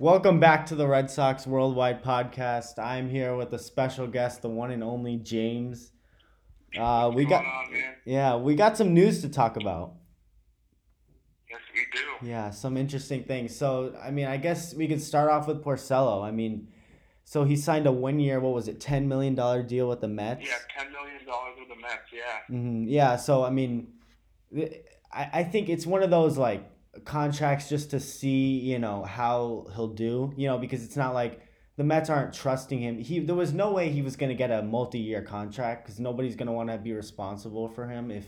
Welcome back to the Red Sox Worldwide podcast. I'm here with a special guest, the one and only James. Uh, we got going on, man? yeah, we got some news to talk about. Yes, we do. Yeah, some interesting things. So, I mean, I guess we could start off with Porcello. I mean, so he signed a one-year, what was it, ten million dollar deal with the Mets. Yeah, ten million dollars with the Mets. Yeah. hmm Yeah, so I mean, I, I think it's one of those like contracts just to see, you know, how he'll do, you know, because it's not like the Mets aren't trusting him. He there was no way he was going to get a multi-year contract because nobody's going to want to be responsible for him if,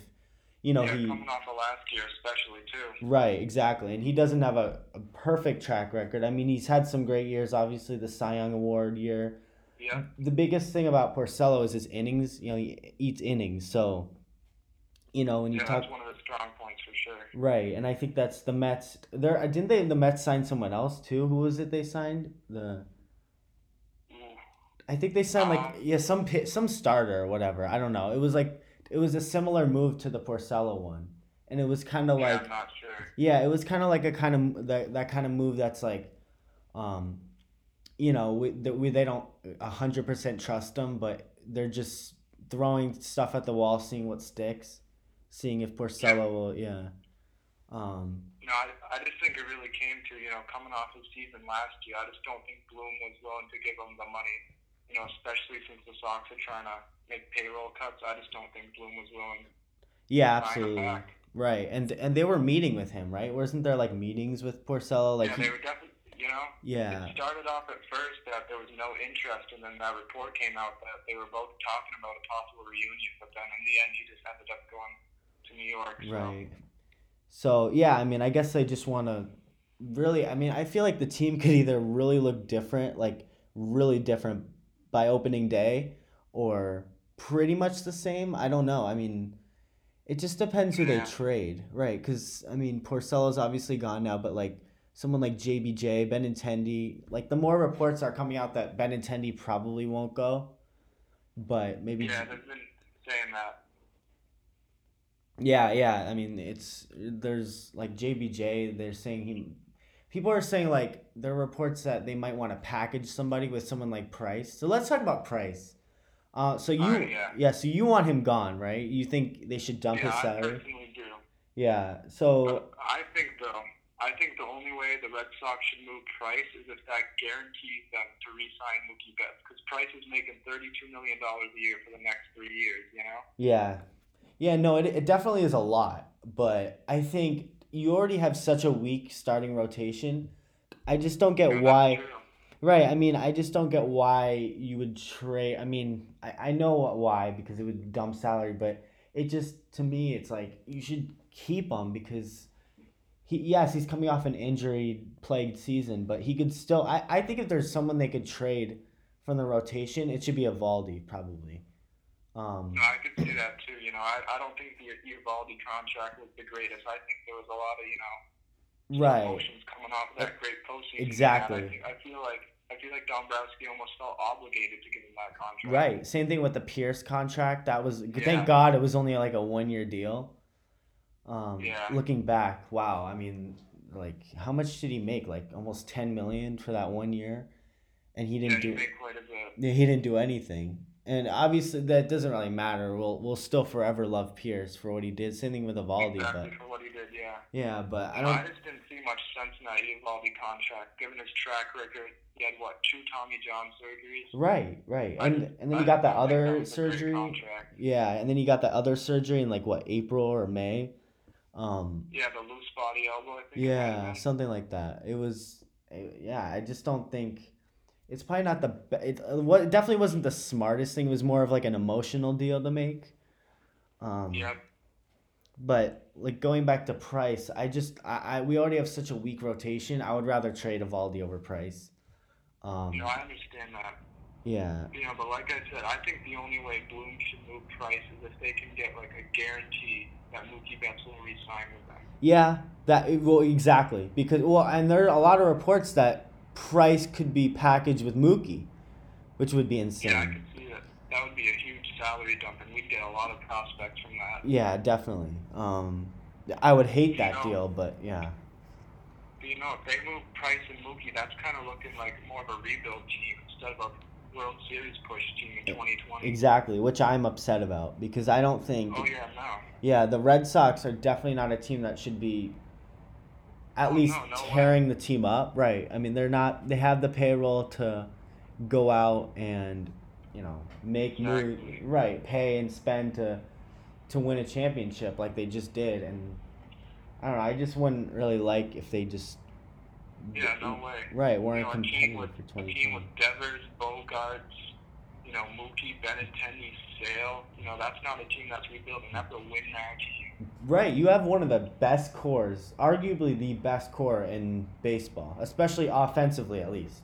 you know, yeah, he coming off of last year, especially too. right exactly, and he doesn't have a, a perfect track record. I mean, he's had some great years, obviously the Cy Young Award year. Yeah. The biggest thing about Porcello is his innings. You know, he eats innings, so. You know, when you Yeah, talk one of the strong sure. Right, and I think that's the Mets. There didn't they the Mets sign someone else too? Who was it they signed? The Ooh. I think they signed like Um, yeah some some starter or whatever. I don't know. It was like it was a similar move to the Porcello one, and it was kind of yeah, like I'm not sure. yeah, it was kind of like a kind of that that kind of move that's like, um, you know, we that we they don't hundred percent trust them, but they're just throwing stuff at the wall, seeing what sticks, seeing if Porcello will yeah, um. No, I, I just think it really came to you know coming off his season last year. I just don't think Bloom was willing to give him the money. You know, especially since the Sox are trying to make payroll cuts. I just don't think Bloom was willing. Yeah, absolutely. back. Right, and and they were meeting with him, right? Wasn't there like meetings with Porcello? Like, yeah, he- they were definitely. You know, yeah, It started off at first that there was no interest, and then that report came out that they were both talking about a possible reunion. But then in the end, he just ended up going to New York. So. right. So yeah, I mean, I guess they just want to really. I mean, I feel like the team could either really look different, like really different by opening day, or pretty much the same. I don't know. I mean, it just depends who they trade, right? Because I mean, Porcello's obviously gone now, but like someone like JBJ, Benintendi, like the more reports are coming out that Benintendi probably won't go, but maybe Yeah, they've been saying that. Yeah, yeah. I mean, it's there's like JBJ. They're saying he. People are saying like there are reports that they might want to package somebody with someone like Price. So let's talk about Price. Uh, so you Alright, yeah. so you want him gone, right? You think they should dump yeah, his I salary? personally do. Yeah. So But I think though, I think the only way the Red Sox should move Price is if that guarantees them to re-sign Mookie Betts, because Price is making thirty-two million dollars a year for the next three years. You know. yeah, yeah. No, it it definitely is a lot, but I think you already have such a weak starting rotation. I just don't get Yeah, why. Right. I mean, I just don't get why you would trade. I mean, I, I know why because it would dump salary, but it just to me, it's like you should keep him because he yes he's coming off an injury plagued season, but he could still. I, I think if there's someone they could trade from the rotation, it should be Eovaldi probably. Um, No, I could see that too. You know, I, I don't think the Eovaldi contract was the greatest. I think there was a lot of you know right. emotions coming off of that great postseason. Exactly. I, think, I feel like I feel like Dombrowski almost felt obligated to give him that contract. Right. Same thing with the Pierce contract. That was Yeah. thank God it was only like a one year deal. Um, Yeah. Looking back, wow. I mean, like, how much did he make? Like almost ten million for that one year, and he didn't he do. made quite a bit. He didn't do anything, and obviously that doesn't really matter. We'll we'll still forever love Pierce for what he did. Same thing with Eovaldi, exactly but for what he did. Yeah. yeah, but I don't. I just didn't see much sense in that Eovaldi contract, given his track record. He had what two Tommy John surgeries. Right, right, I and just- and then I you got the that other great surgery. Yeah, and then you got the other surgery in like what April or May. Um, Yeah, the loose body elbow. I think. it might have Yeah, something like that. It was, yeah. I just don't think it's probably not the. It, uh, what it definitely wasn't the smartest thing. It was more of like an emotional deal to make. Um, Yeah. But like going back to Price, I just I, I we already have such a weak rotation. I would rather trade Eovaldi over Price. Um, You know, I understand that. yeah, You know, but like I said, I think the only way Bloom should move Price is if they can get like a guarantee that Mookie Betts will re-sign with them. yeah. That well exactly because well, and there are a lot of reports that Price could be packaged with Mookie, which would be insane. Yeah, I could see that. That would be a huge salary dump, and we'd get a lot of prospects from that. Yeah, definitely. Um, I would hate that know- deal, but yeah. you know, if they move Price and Mookie, that's kind of looking like more of a rebuild team instead of a World Series push team in 2020. Exactly, which I'm upset about because I don't think. Oh yeah, no. Yeah, the Red Sox are definitely not a team that should be at Oh, least no, no way. tearing the team up. Right. I mean, they're not they have the payroll to go out and, you know, make Exactly. right, pay and spend to to win a championship like they just did and I don't know, I just wouldn't really like if they just Yeah, no way. Right, You weren't know, team competitive with for a team with Devers, Bogaerts, you know, Mookie, Benintendi, Sale. You know, that's not a team that's rebuilding. That's a win now team. Right, you have one of the best cores, arguably the best core in baseball, especially offensively at least.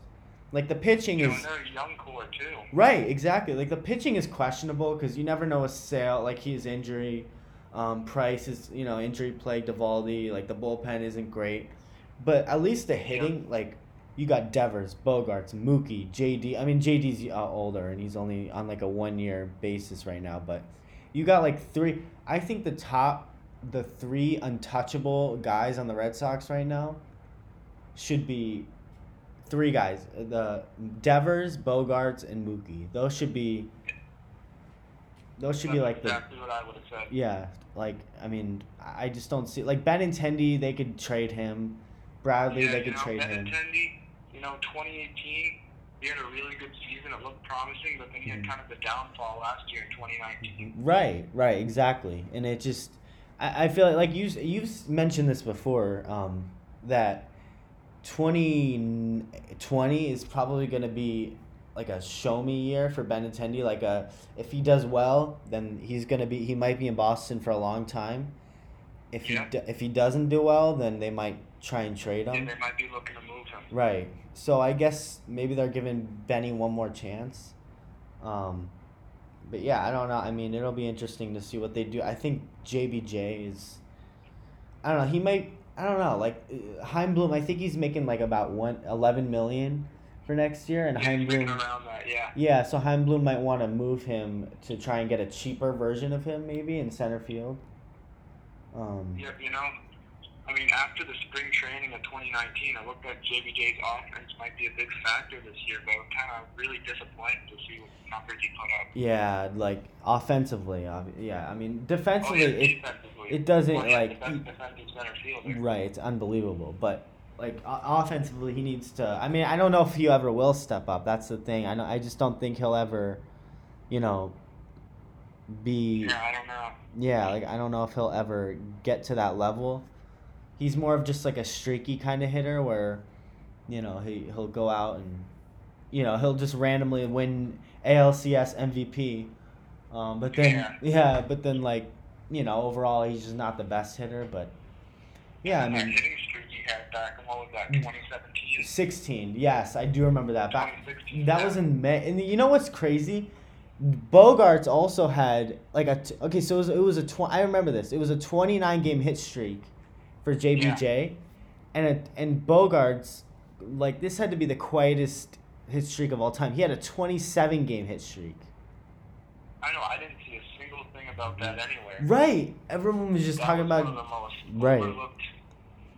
Like the pitching You know, is and they're a young core too. right, exactly. Like the pitching is questionable because you never know a sale, like his injury, um, Price is you know injury plagued Eovaldi. Like the bullpen isn't great, but at least the hitting, like you got Devers, Bogaerts, Mookie, JD. I mean JD's uh, older and he's only on like a one year basis right now, but you got like three. I think the top, the three untouchable guys on the Red Sox right now should be three guys: the Devers, Bogaerts, and Mookie. Those should be. Those should be That's like the exactly what I would have said. yeah. Like I mean, I just don't see like Benintendi. They could trade him. Bradley, yeah, they could know, trade him. You know, 2018, he had a really good season. It looked promising, but then he had Mhm. kind of the downfall last year in 2019. Right, right, exactly. And it just, I, I feel like, like you, you've mentioned this before, um, that 2020 is probably going to be like a show me year for Benintendi. Like a, if he does well, then he's going to be, he might be in Boston for a long time. If he, Yeah. do, if he doesn't do well, then they might try and trade him. And they might be looking to move him. Right. So I guess maybe they're giving Benny one more chance. Um, but yeah, I don't know. I mean, it'll be interesting to see what they do. I think JBJ is. I don't know. He might. I don't know. Like uh, Chaim Bloom, I think he's making like about one eleven million for next year, and Chaim Bloom. that, yeah. Yeah, so Chaim Bloom might want to move him to try and get a cheaper version of him, maybe in center field. Um, Yeah, you know, I mean, after the spring training of 2019, it looked like JBJ's offense might be a big factor this year, but I'm kind of really disappointed to see what numbers he put up. yeah, like offensively, yeah. I mean, Oh, defensively, yeah, it, defensively. it doesn't, Well, yeah, like, the best he- defensive fielder. Right, it's unbelievable. But like offensively, he needs to. I mean, I don't know if he ever will step up. That's the thing. I know. I just don't think he'll ever, you know, be. Yeah, I don't know. Yeah, like I don't know if he'll ever get to that level. He's more of just like a streaky kind of hitter where, you know, he he'll go out and, you know, he'll just randomly win ALCS MVP. Um, but then Yeah. yeah, but then like, you know, overall he's just not the best hitter. But yeah, I mean, hitting streak he back what was that, 2017, sixteen. Yes, I do remember that. Back that yeah. was in May, and you know what's crazy? Bogaerts also had like a t- okay, so it was, it was a tw- I remember this. It was a twenty nine game hit streak for JBJ, and a, and Bogaerts like this had to be the quietest hit streak of all time. He had a twenty seven game hit streak. I know. I didn't see a single thing about that anywhere. Right, everyone was just That talking was one about of the most Right.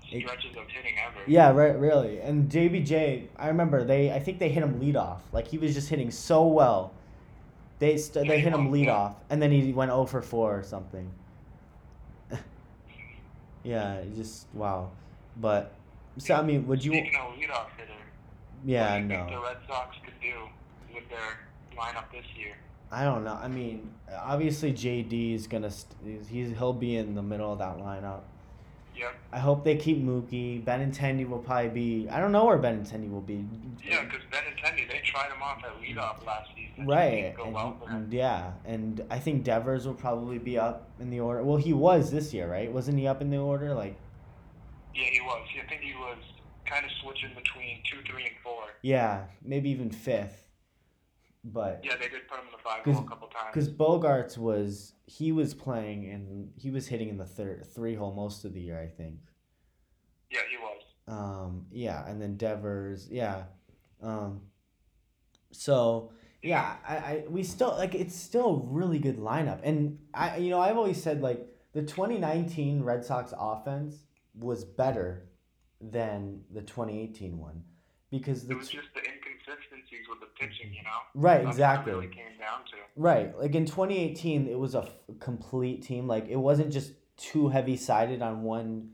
stretches of hitting ever. Yeah, right, really. And JBJ, I remember they, I think they hit him lead off. Like he was just hitting so well. They st- Yeah, they hit him lead off, and then he went 0 for 4 or something. Yeah, just wow. But so I mean, would you? Speaking of leadoff hitter, Yeah, what do you think no. the Red Sox could do with their lineup this year? I don't know. I mean, obviously JD is gonna st- he's he'll be in the middle of that lineup. I hope they keep Mookie. Benintendi will probably be. I don't know where Benintendi will be. Yeah, because Benintendi, they tried him off at leadoff last season. Right, and well he- for him. and yeah, and I think Devers will probably be up in the order. Well, he was this year, right? Wasn't he up in the order? Like, Yeah, he was. I think he was kind of switching between two, three, and four. yeah, maybe even fifth. But Yeah, they did put him in the five a couple times. because Bogaerts was he was playing and he was hitting in the third three hole most of the year, I think. Yeah, he was. Um, yeah, and then Devers, yeah. Um, so yeah, I, I we still like it's still a really good lineup, and I you know I've always said like the twenty nineteen Red Sox offense was better than the 2018 one because the It was just the inconsistencies with the pitching, you know. right That's exactly really came down to. right like in 2018 it was a f- complete team like it wasn't just too heavy sided on one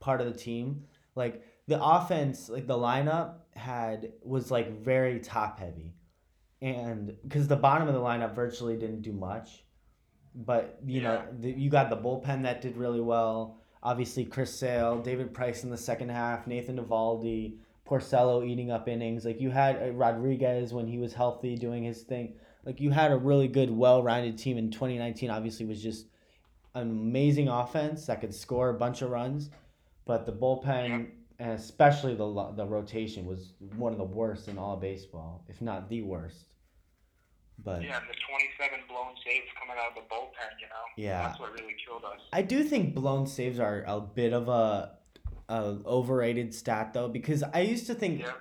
part of the team like the offense like the lineup had was like very top heavy and because the bottom of the lineup virtually didn't do much but you know the, you got the bullpen that did really well obviously chris sale david price in the second half nathan Eovaldi, porcello eating up innings like you had uh, rodriguez when he was healthy doing his thing like you had a really good well-rounded team in 2019 obviously was just an amazing offense that could score a bunch of runs but the bullpen and especially the the rotation was one of the worst in all baseball if not the worst but Yeah, the 27 blown saves coming out of the bullpen, you know. Yeah. That's what really killed us. I do think blown saves are a bit of a, a overrated stat though because I used to think Yeah.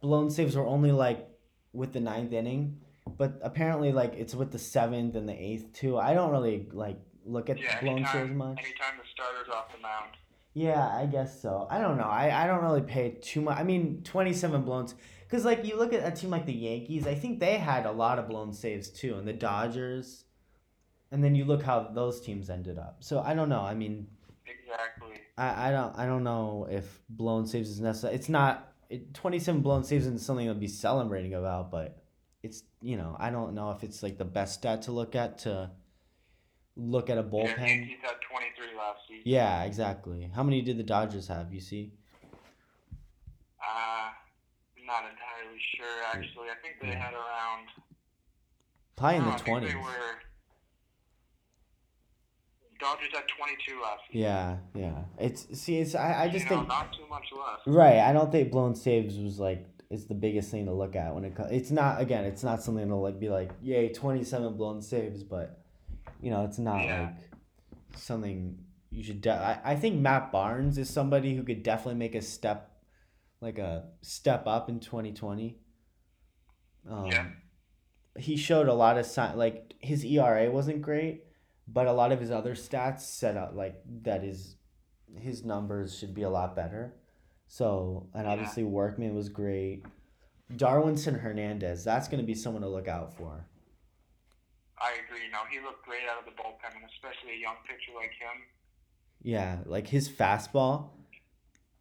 blown saves were only like with the ninth inning, but apparently like it's with the seventh and the eighth too. I don't really like look at Yeah, blown saves anytime, much. anytime the starter's off the mound. Yeah, I guess so. I don't know. I, I don't really pay too much. I mean, 27 blown because like you look at a team like the Yankees, I think they had a lot of blown saves too, and the Dodgers, and then you look how those teams ended up. So I don't know. I mean, Exactly. I, I don't I don't know if blown saves is necessary. It's not it, 27 blown saves isn't something to be celebrating about, but it's you know I don't know if it's like the best stat to look at to look at a Yeah, bullpen. Yankees had 23 last season. Yeah, exactly. How many did the Dodgers have? You see? Uh, not entirely sure actually. I think they Yeah. had around. Probably in the twenties. Dodgers had 22 last season. Yeah, yeah. It's see, it's I, I just you know, think not too much less. right. I don't think blown saves was like is the biggest thing to look at when it comes. It's not again. It's not something to like be like yay twenty seven blown saves, but you know it's not Yeah. like something you should. De- I I think Matt Barnes is somebody who could definitely make a step, like a step up in twenty twenty. Um, Yeah. He showed a lot of sign like his ERA wasn't great, but a lot of his other stats set up like that is his numbers should be a lot better. So and Yeah. obviously Workman was great. Darwinzon Hernandez, that's gonna be someone to look out for. I agree. No, he looked great out of the bullpen, and especially a young pitcher like him. Yeah, like his fastball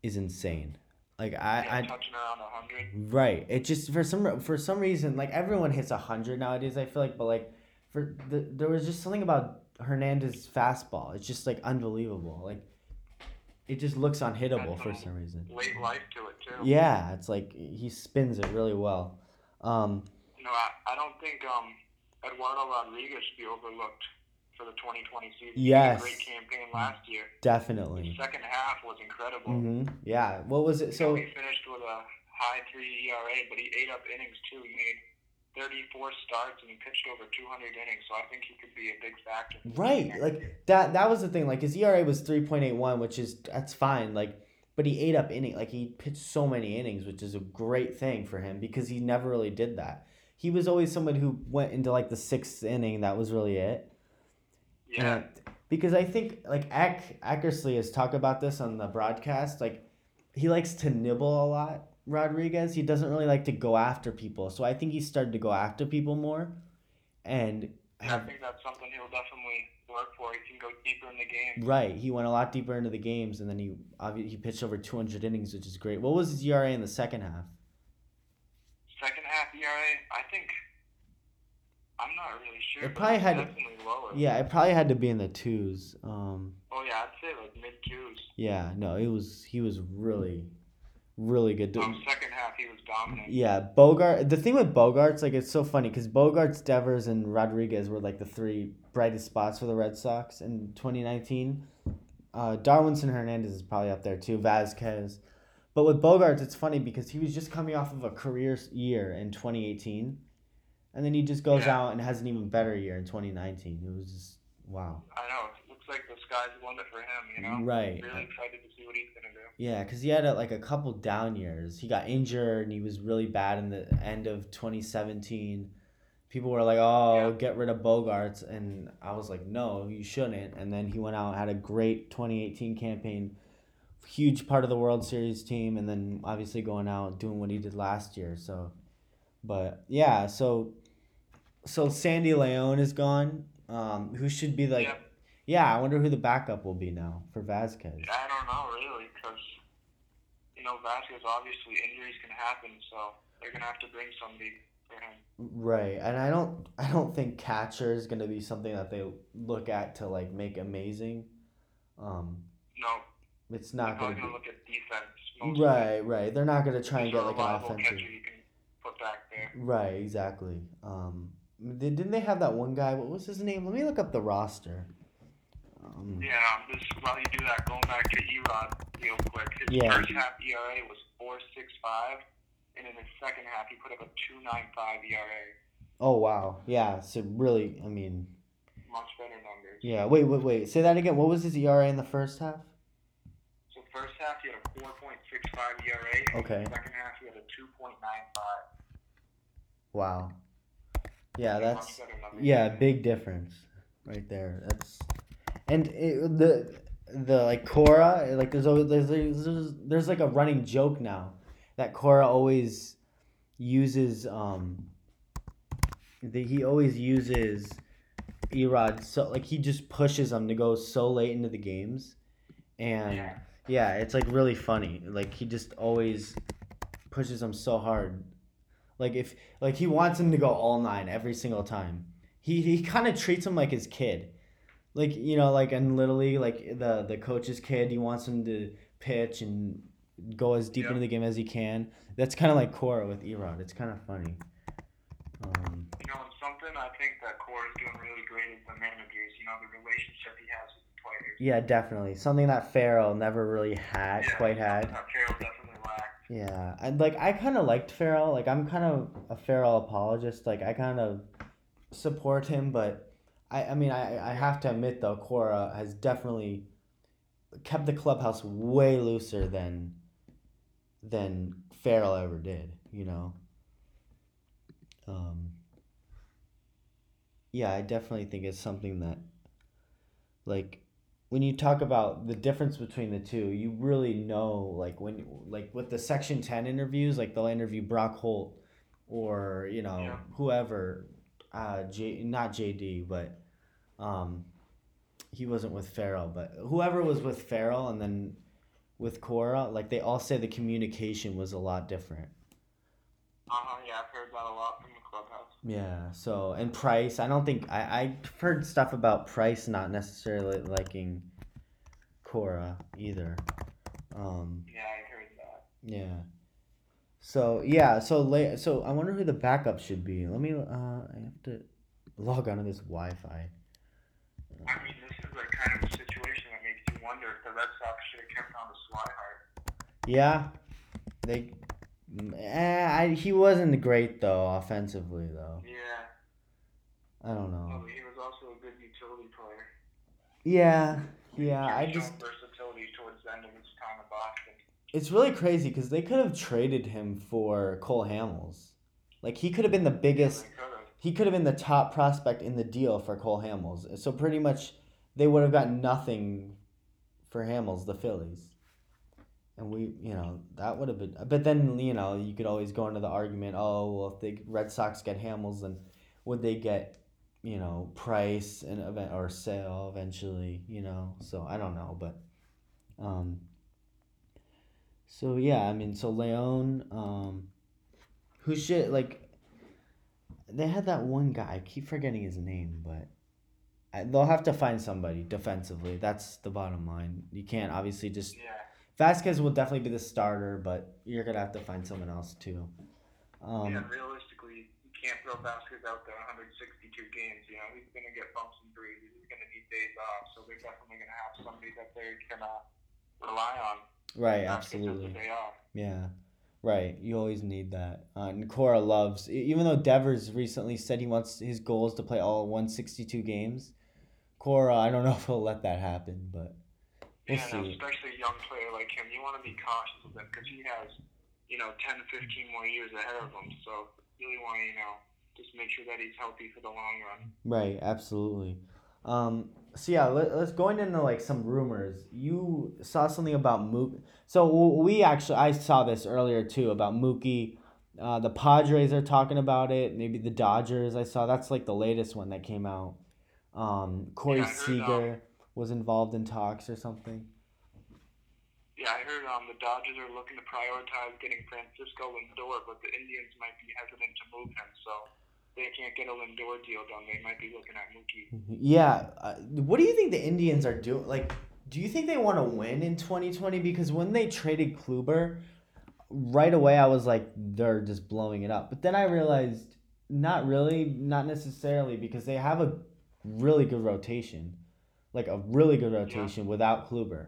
is insane. Like I, Yeah, I touching around 100. Right. It just for some for some reason like everyone hits hundred nowadays. I feel like, but like for the there was just something about Hernandez's fastball. It's just like unbelievable. Like it just looks unhittable for some reason. Late life to it too. Yeah, it's like he spins it really well. Um, No, I, I don't think um Eduardo Rodriguez should be overlooked for the 2020 season. He Yes. had a great campaign last year. definitely. His second half was incredible. hmm Yeah. What was it? So he finished with a high three ERA, but he ate up innings too. He made 34 starts and he pitched over 200 innings, so I think he could be a big factor. right, like that. That was the thing. Like his ERA was three point eight one, which is that's fine. Like, but he ate up inning. Like he pitched so many innings, which is a great thing for him because he never really did that. He was always someone who went into like the sixth inning. That was really it. Yeah, And- because I think like Eck Eckersley has talked about this on the broadcast. Like he likes to nibble a lot. Rodriguez. He doesn't really like to go after people. So I think he started to go after people more, and have, I think that's something he'll definitely work for. He can go deeper in the game. right. He went a lot deeper into the games, and then he obvi- he pitched over two hundred innings, which is great. What was his ERA in the second half? Second half ERA, I think. I'm not really sure. It probably had- definitely lower. Yeah, it probably had to be in the twos. Um, Oh yeah, I'd say like mid twos. yeah, no, it was he was really, really good. Um, second half he was dominant. Yeah, Bogart. The thing with Bogaerts, like, it's so funny because Bogaerts, Devers, and Rodriguez were like the three brightest spots for the Red Sox in 2019. Uh, Darwinzon Hernandez is probably up there too. Vázquez, but with Bogaerts, it's funny because he was just coming off of a career year in 2018, and then he just goes Yeah. out and has an even better year in 2019. It was just wow. I know. It looks sky's the limit for him. You know. Right. Really excited to see what he's gonna do. Yeah, because he had a, like a couple down years. He got injured and he was really bad in the end of 2017. People were like, "Oh, Yeah. get rid of Bogaerts," and I was like, "No, you shouldn't." And then he went out had a great 2018 campaign, huge part of the World Series team, and then obviously going out doing what he did last year. So, but yeah, so so Sandy Leon is gone. Um, who should be like? Yeah. Yeah, I wonder who the backup will be now for Vázquez. I don't know really, because you know Vázquez obviously injuries can happen, so they're gonna have to bring somebody for him. Right, and I don't, I don't think catcher is gonna be something that they look at to like make amazing. Um, No, it's not gonna gonna be. look at defense. Mostly. Right, right. They're not gonna try and get like an offensive. catcher you can put back there. Right, exactly. Um, they, didn't they have that one guy? What was his name? Let me look up the roster. Um, Yeah, this while you do that, going back to Erod real quick. His Yeah. first half ERA was four six five, and in his second half he put up a two nine five ERA. Oh wow, yeah. So really, I mean, Much better numbers. yeah. Wait, wait, wait. Say that again. What was his ERA in the first half? So first half he had a four point six five ERA. Okay. Second half he had a two point nine five. Wow. Yeah, that's much better numbers. yeah, big difference right there. That's and it, the the like Cora like there's always there's, there's there's like a running joke now that Cora always uses um the, he always uses Erod so like he just pushes him to go so late into the games and Yeah. yeah, it's like really funny. Like he just always pushes him so hard. Like if like he wants him to go all nine every single time. He he kind of treats him like his kid. Like you know, like in Little League, like the the coach's kid, he wants him to pitch and go as deep Yeah. into the game as he can. That's kind of like Cora with Erod. It's kind of funny. Um, You know, and something I think that Cora is doing really great is the managers. You know, the relationship he has with the players. yeah, definitely something that Farrell never really had, Yeah, quite had. Farrell definitely lacked. Yeah, and like I kind of liked Farrell. Like I'm kind of a Farrell apologist. Like I kind of support him, but I I mean I I have to admit though Cora has definitely kept the clubhouse way looser than than Farrell ever did. You know. Um. Yeah, I definitely think it's something that, like, when you talk about the difference between the two, you really know like when like with the section 10 interviews, like they'll interview Brock Holt or, you know, Yeah. whoever uh J not JD, but um he wasn't with Farrell, but whoever was with Farrell and then with Cora, like they all say the communication was a lot different. Uh huh. Yeah, I've heard that a lot from the clubhouse. Yeah. So and Price, I don't think I I've heard stuff about Price not necessarily liking Cora either. Um, Yeah, I heard that. yeah. So yeah. So late. So I wonder who the backup should be. Let me. Uh, I have to log onto this Wi-Fi. I mean, this is like kind of a situation that makes you wonder if the Red Sox should have kept on to Swihart. Yeah. They. Eh, I, he wasn't great though offensively though. Yeah. I don't know. Well, he was also a good utility player. Yeah. Yeah. I just. versatility towards the end of his time in Boston. It's really crazy because they could have traded him for Cole Hamels. Like he could have been the biggest. Could've. He could have been the top prospect in the deal for Cole Hamels. So pretty much, they would have gotten nothing for Hamels, the Phillies. And we, you know, that would have been. But then, you know, you could always go into the argument. Oh, well, if the Red Sox get Hamels, then would they get, you know, Price and event or Sale eventually? You know, so I don't know, but, um. So yeah, I mean, so Leon, um, who should like they had that one guy. I keep forgetting his name, but I, they'll have to find somebody defensively. That's the bottom line. You can't obviously just Yeah. Vázquez will definitely be the starter, but you're gonna have to find someone else too. Um, yeah, realistically, you can't throw Vázquez out there 162 games. You know, he's going to get bumps and bruises. He's going to need days off. So they're definitely going to have somebody that they can uh, rely on. right, absolutely. Yeah, right. You always need that. Uh, and Cora loves, even though Devers recently said he wants his goal is to play all 162 games. Cora, I don't know if he'll let that happen, but we'll yeah, no, see. especially a young player like him, you want to be cautious of him because he has, you know, 10 to 15 more years ahead of him. So really want to, you know, just make sure that he's healthy for the long run. Right, absolutely. Um, so yeah, let, let's going into like some rumors. You saw something about Mookie. So we actually, I saw this earlier too about Mookie. Uh, the Padres are talking about it. Maybe the Dodgers. I saw that's like the latest one that came out. Um, Corey yeah, Seager was involved in talks or something. Yeah, I heard um, the Dodgers are looking to prioritize getting Francisco Lindor, but the Indians might be hesitant to move him. So they can't get a Lindor deal done. They might be looking at Mookie. Yeah. Uh, what do you think the Indians are doing? Like, do you think they want to win in 2020? Because when they traded Kluber, right away I was like, they're just blowing it up. But then I realized, not really, not necessarily, because they have a really good rotation, like a really good rotation yeah. without Kluber.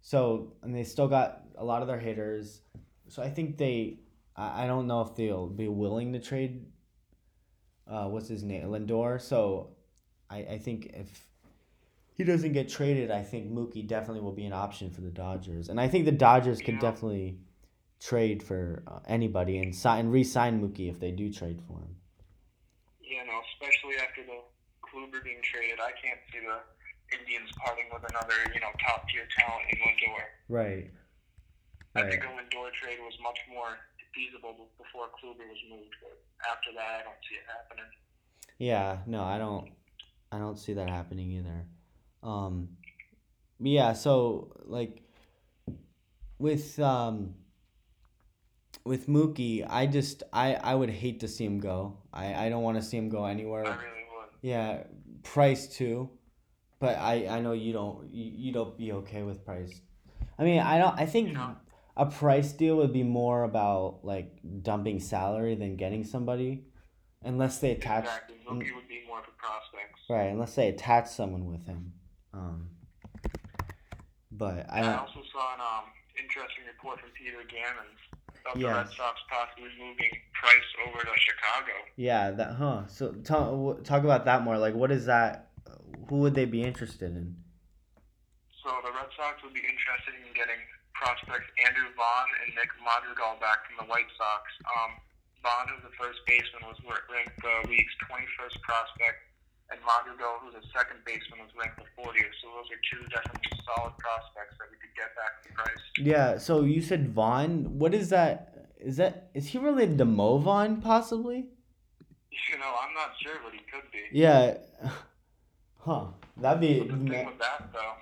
So and they still got a lot of their hitters. So I think they, I, I don't know if they'll be willing to trade. Uh, what's his name, Lindor? So, I I think if he doesn't get traded, I think Mookie definitely will be an option for the Dodgers, and I think the Dodgers could definitely trade for uh, anybody and sign re-sign Mookie if they do trade for him. Yeah, no, especially after the Kluber being traded, I can't see the Indians parting with another, you know, top tier talent in Lindor. Right. I right. think a Lindor trade was much more feasible before Kluber was moved, but after that, I don't see it happening. Yeah, no, I don't. I don't see that happening either. Um, yeah, so like with um with Mookie, I just I I would hate to see him go. I I don't want to see him go anywhere. I really would. Yeah, Price too, but I I know you don't you, you don't be okay with Price. I mean I don't I think a Price deal would be more about like dumping salary than getting somebody, unless they attach. Exactly, Mookie would be more for prospects. Right, unless they attach someone with him. Um, but I, I also saw an um, interesting report from Peter Gammons about the Red Sox possibly moving Price over to Chicago. Yeah, that huh. So talk talk about that more. Like, what is that? Who would they be interested in? So the Red Sox would be interested in getting prospects Andrew Vaughn and Nick Madrigal back from the White Sox. Um, Vaughn, who's the first baseman, was ranked the league's 21st prospect and Madrigal, who's a second baseman, was ranked the 40th. So those are two definitely solid prospects that we could get back in price. Yeah. So you said Vaughn. What is that? Is that is he related to Mo Vaughn possibly? You know, I'm not sure, but he could be. Yeah. Huh. That'd be. the thing with that though.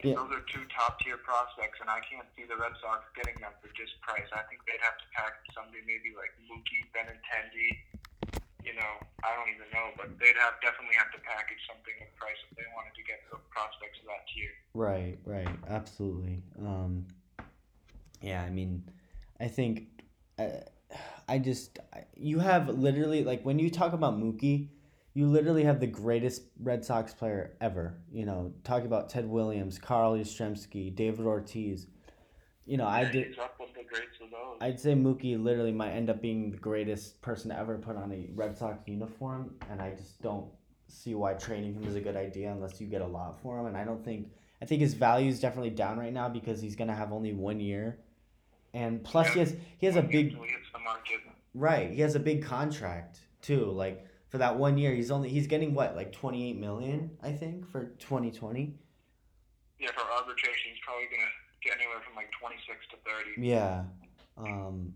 Yeah. Those are two top tier prospects, and I can't see the Red Sox getting them for just price. I think they'd have to pack somebody maybe like Mookie Benintendi you know, I don't even know, but they'd have definitely have to package something with price if they wanted to get the prospects of that tier. Right, right, absolutely. Um, yeah, I mean, I think, uh, I just you have literally like when you talk about Mookie, you literally have the greatest Red Sox player ever. You know, talk about Ted Williams, Carl Yastrzemski, David Ortiz you know, I did. I'd say Mookie literally might end up being the greatest person to ever put on a Red Sox uniform, and I just don't see why trading him is a good idea unless you get a lot for him. And I don't think I think his value is definitely down right now because he's gonna have only one year, and plus yeah, he has he has a big right he has a big contract too. Like for that one year, he's only he's getting what like twenty eight million I think for twenty twenty. Yeah, for arbitration, he's probably gonna get anywhere from like 26 to 30. Yeah. Um,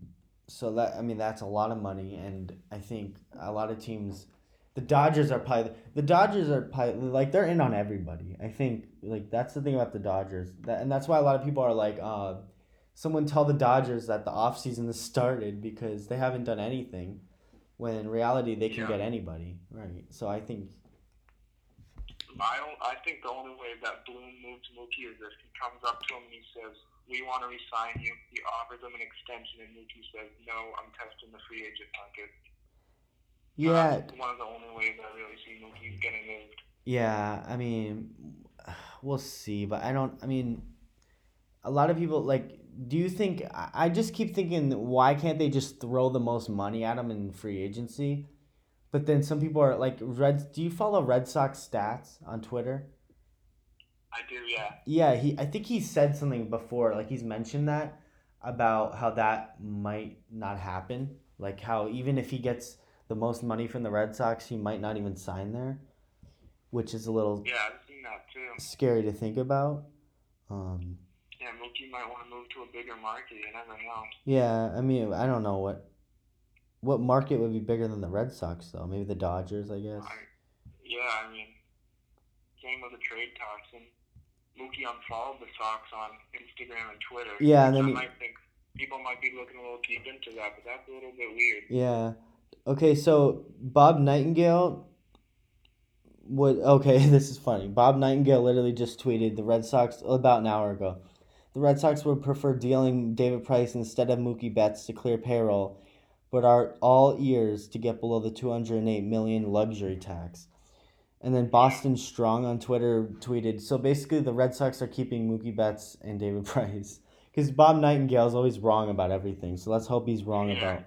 so that I mean that's a lot of money, and I think a lot of teams, the Dodgers are probably the Dodgers are probably like they're in on everybody. I think like that's the thing about the Dodgers, that and that's why a lot of people are like, uh, someone tell the Dodgers that the off season has started because they haven't done anything, when in reality they can yeah. get anybody, right? So I think I don't. I think the only way that Bloom moves Mookie is if he comes up to him and he says, "We want to resign you." He offers him an extension, and Mookie says, "No, I'm testing the free agent market." Yeah. One of the only ways I really see Mookie getting moved. Yeah, I mean, we'll see, but I don't. I mean, a lot of people like. Do you think? I just keep thinking, why can't they just throw the most money at him in free agency? But then some people are like Red. Do you follow Red Sox stats on Twitter? I do, yeah. Yeah, he. I think he said something before, like he's mentioned that about how that might not happen. Like how even if he gets the most money from the Red Sox, he might not even sign there. which is a little Yeah, I've seen that too. scary to think about. Um, Yeah, Mookie might want to move to a bigger market. You never know. yeah, I mean, I don't know what what market would be bigger than the Red Sox though. Maybe the Dodgers, I guess. I, yeah, I mean, same with the trade talks. And Mookie unfollowed the Sox on Instagram and Twitter. Yeah, and then I he- might think people might be looking a little deep into that, but that's a little bit weird. Yeah. Okay, so Bob Nightingale would okay, this is funny. Bob Nightingale literally just tweeted the Red Sox about an hour ago. The Red Sox would prefer dealing David Price instead of Mookie Betts to clear payroll, but are all ears to get below the 208 million luxury tax. And then Boston Strong on Twitter tweeted, so basically the Red Sox are keeping Mookie Betts and David Price. Because Bob Nightingale is always wrong about everything, so let's hope he's wrong Yeah. about.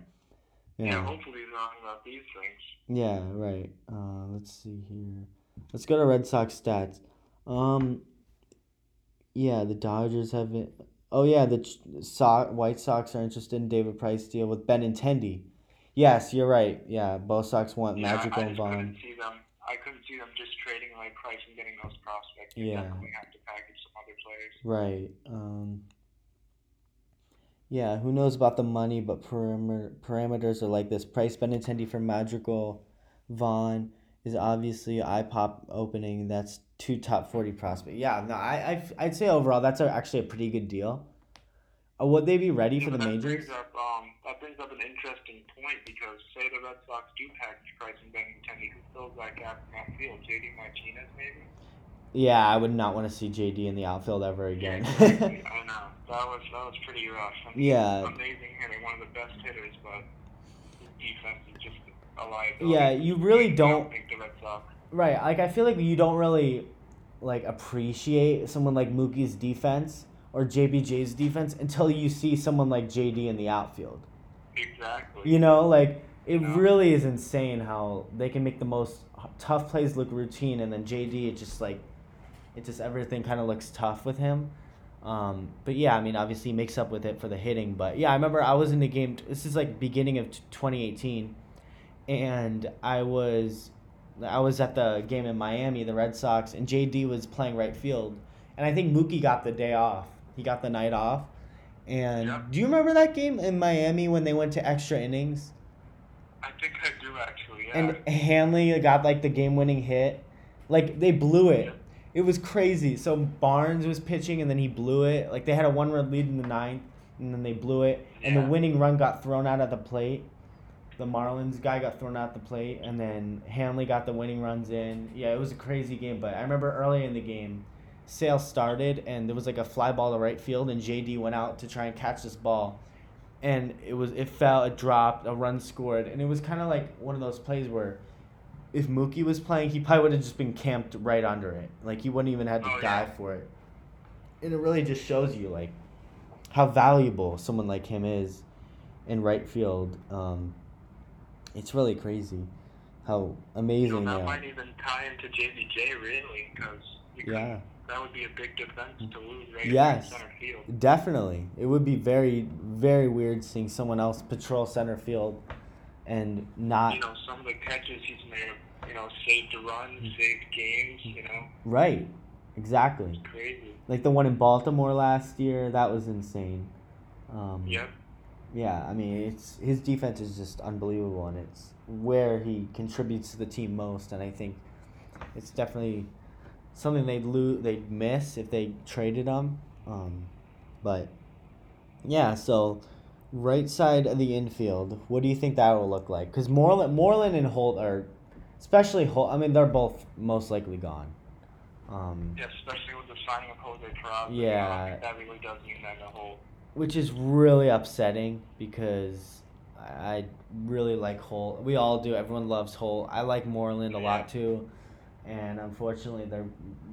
Yeah, yeah, hopefully he's wrong about these things. Yeah, right. Uh, let's see here. Let's go to Red Sox stats. Um, yeah, the Dodgers have it. Oh yeah, the Ch- so- White Sox are interested in David Price deal with Benintendi. Yes, you're right. Yeah, both Sox want Yeah, Madrigal I and Vaughn. couldn't see them. I couldn't see them just trading like Price and getting those prospects. They Yeah. definitely have to package some other players. Right. Um. Yeah, who knows about the money, but parameter, parameters are like this. Price Benintendi for Madrigal, Vaughn is obviously eye pop opening. That's two top forty prospect. Yeah, no, I, I I'd say overall that's a, actually a pretty good deal. Uh, would they be ready Yeah, for the that majors? Brings up, um, that brings up an interesting point because say the Red Sox do package Price and Benintendi, who fills that gap in that field? JD Martinez, maybe. Yeah, I would not want to see JD in the outfield ever again. exactly. I know that was that was pretty rough. I mean, Yeah. amazing hitter, one of the best hitters, but his defense is a liability. yeah, you really don't think the Red Sox. Right, like I feel like you don't really like appreciate someone like Mookie's defense or JBJ's defense until you see someone like JD in the outfield. Exactly. You know, like it Yeah. really is insane how they can make the most tough plays look routine and then JD it just like it just everything kind of looks tough with him. Um, but yeah, I mean, obviously he makes up with it for the hitting. But yeah, I remember I was in the game. This is like beginning of t- 2018, and I was, I was at the game in Miami, the Red Sox, and JD was playing right field, and I think Mookie got the day off. He got the night off. And Yeah. do you remember that game in Miami when they went to extra innings? I think I do actually. Yeah. and Hanley got like the game winning hit. Like they blew it. Yeah. It was crazy. So Barnes was pitching and then he blew it. Like they had a one run lead in the ninth and then they blew it. And the winning run got thrown out at the plate. The Marlins guy got thrown out the plate and then Hanley got the winning runs in. Yeah, it was a crazy game. But I remember early in the game, Sale started and there was like a fly ball to right field and JD went out to try and catch this ball and it was it fell, it dropped, a run scored, and it was kind of like one of those plays where if Mookie was playing, he probably would have just been camped right under it. Like he wouldn't even have to Oh, yeah. dive for it. And it really just shows you like how valuable someone like him is in right field. Um, it's really crazy how amazing that they might even tie into JBJ really, because Yeah. that would be a big defense to lose right Yes. center field. Definitely. It would be very, very weird seeing someone else patrol center field and not You know, some of the catches he's made, you know, saved a run, saved games. You know, right. Exactly. crazy. Like the one in Baltimore last year, that was insane. Um, Yep. Yeah, I mean, it's his defense is just unbelievable, and it's where he contributes to the team most. And I think it's definitely something they'd lose, they'd miss if they traded him. Um, but yeah, so right side of the infield, what do you think that will look like? Because Moreland, Moreland and Holt are, especially Holt. I mean, they're both most likely gone. Um, Yeah, especially with the signing of Jose Peraza. You know, Yeah. I think that really does mean that the whole. Which is really upsetting because I I really like Holt. We all do. Everyone loves Holt. I like Moreland a lot too, and unfortunately they're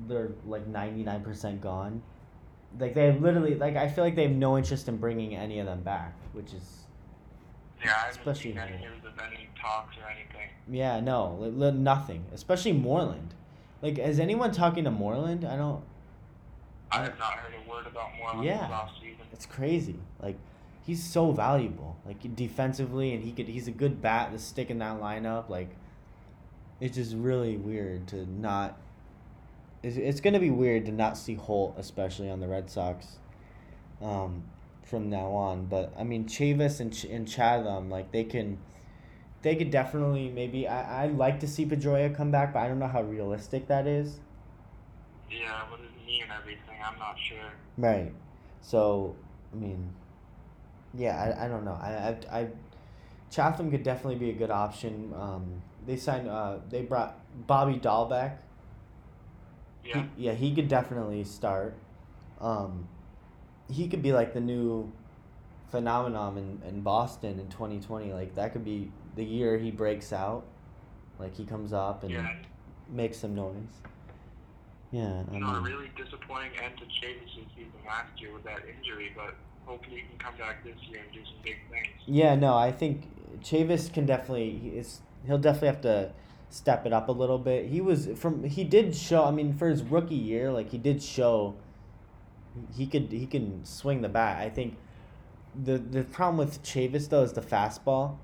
they're like ninety nine percent gone. Like they literally like I feel like they have no interest in bringing any of them back, which is Yeah, I haven't Especially seen any news of any talks or anything. yeah no nothing. Especially Moreland. Like is anyone talking to Moreland? I don't. I have not heard a word about Moreland Yeah. off season. It's crazy. Like he's so valuable. Like defensively, and he could. He's a good bat to stick in that lineup. Like it's just really weird to not it's, it's gonna be weird to not see Holt, especially on the Red Sox, um, from now on. But I mean, Chavis and Ch- and Chatham, like they can, they could definitely maybe. I I like to see Pedroia come back, but I don't know how realistic that is. Yeah, with his knee and everything, I'm not sure. Right. So I mean, yeah, I, I don't know. I I, I Chatham could definitely be a good option. Um, they signed. Uh, they brought Bobby Dalbec. Yeah. He, yeah, he could definitely start. Um, he could be like the new phenomenon in, in Boston in 2020. Like that could be the year he breaks out. Like he comes up and Yeah. makes some noise. Yeah, You know, a mean, really disappointing end to Chavis' season last year with that injury, but hopefully he can come back this year and do some big things. yeah, no, I think Chavis can definitely. He is he'll definitely have to step it up a little bit. He was from he did show. I mean, for his rookie year, like he did show. He could he can swing the bat. I think the the problem with Chavis though is the fastball.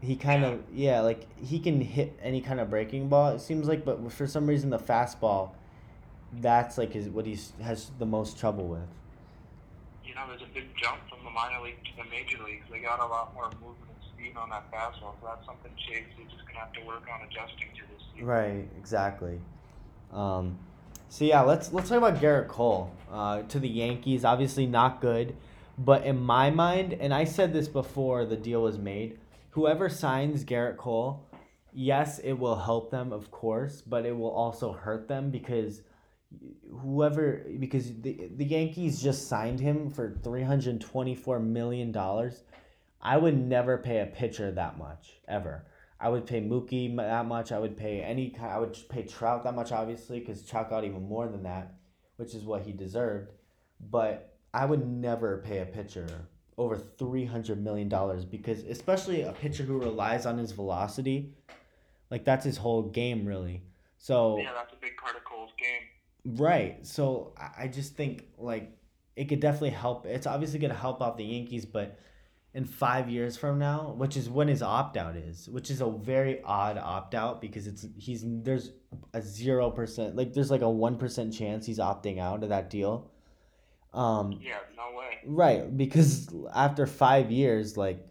He kind of yeah, like he can hit any kind of breaking ball. It seems like, but for some reason the fastball, that's like his what he has the most trouble with. You know, there's a big jump from the minor league to the major leagues. They got a lot more movement and speed on that fastball, so that's something Chavis is just gonna have to work on adjusting to this season. Right, exactly. Um, so yeah, let's let's talk about Gerrit Cole uh, to the Yankees. Obviously not good, but in my mind, and I said this before the deal was made, whoever signs Gerrit Cole, yes, it will help them, of course, but it will also hurt them because whoever because the the Yankees just signed him for three hundred twenty four million dollars. I would never pay a pitcher that much ever. I would pay Mookie that much. I would pay any kind. I would pay Trout that much, obviously, because Trout got even more than that, which is what he deserved. But I would never pay a pitcher over three hundred million dollars because, especially a pitcher who relies on his velocity, like that's his whole game, really. So Yeah, that's a big part of Cole's game. Right. So I- just think like it could definitely help. It's obviously going to help out the Yankees, but in five years from now, which is when his opt out is, which is a very odd opt out because it's he's there's a zero percent like there's like a one percent chance he's opting out of that deal. Um, Yeah, no way. Right, because after five years, like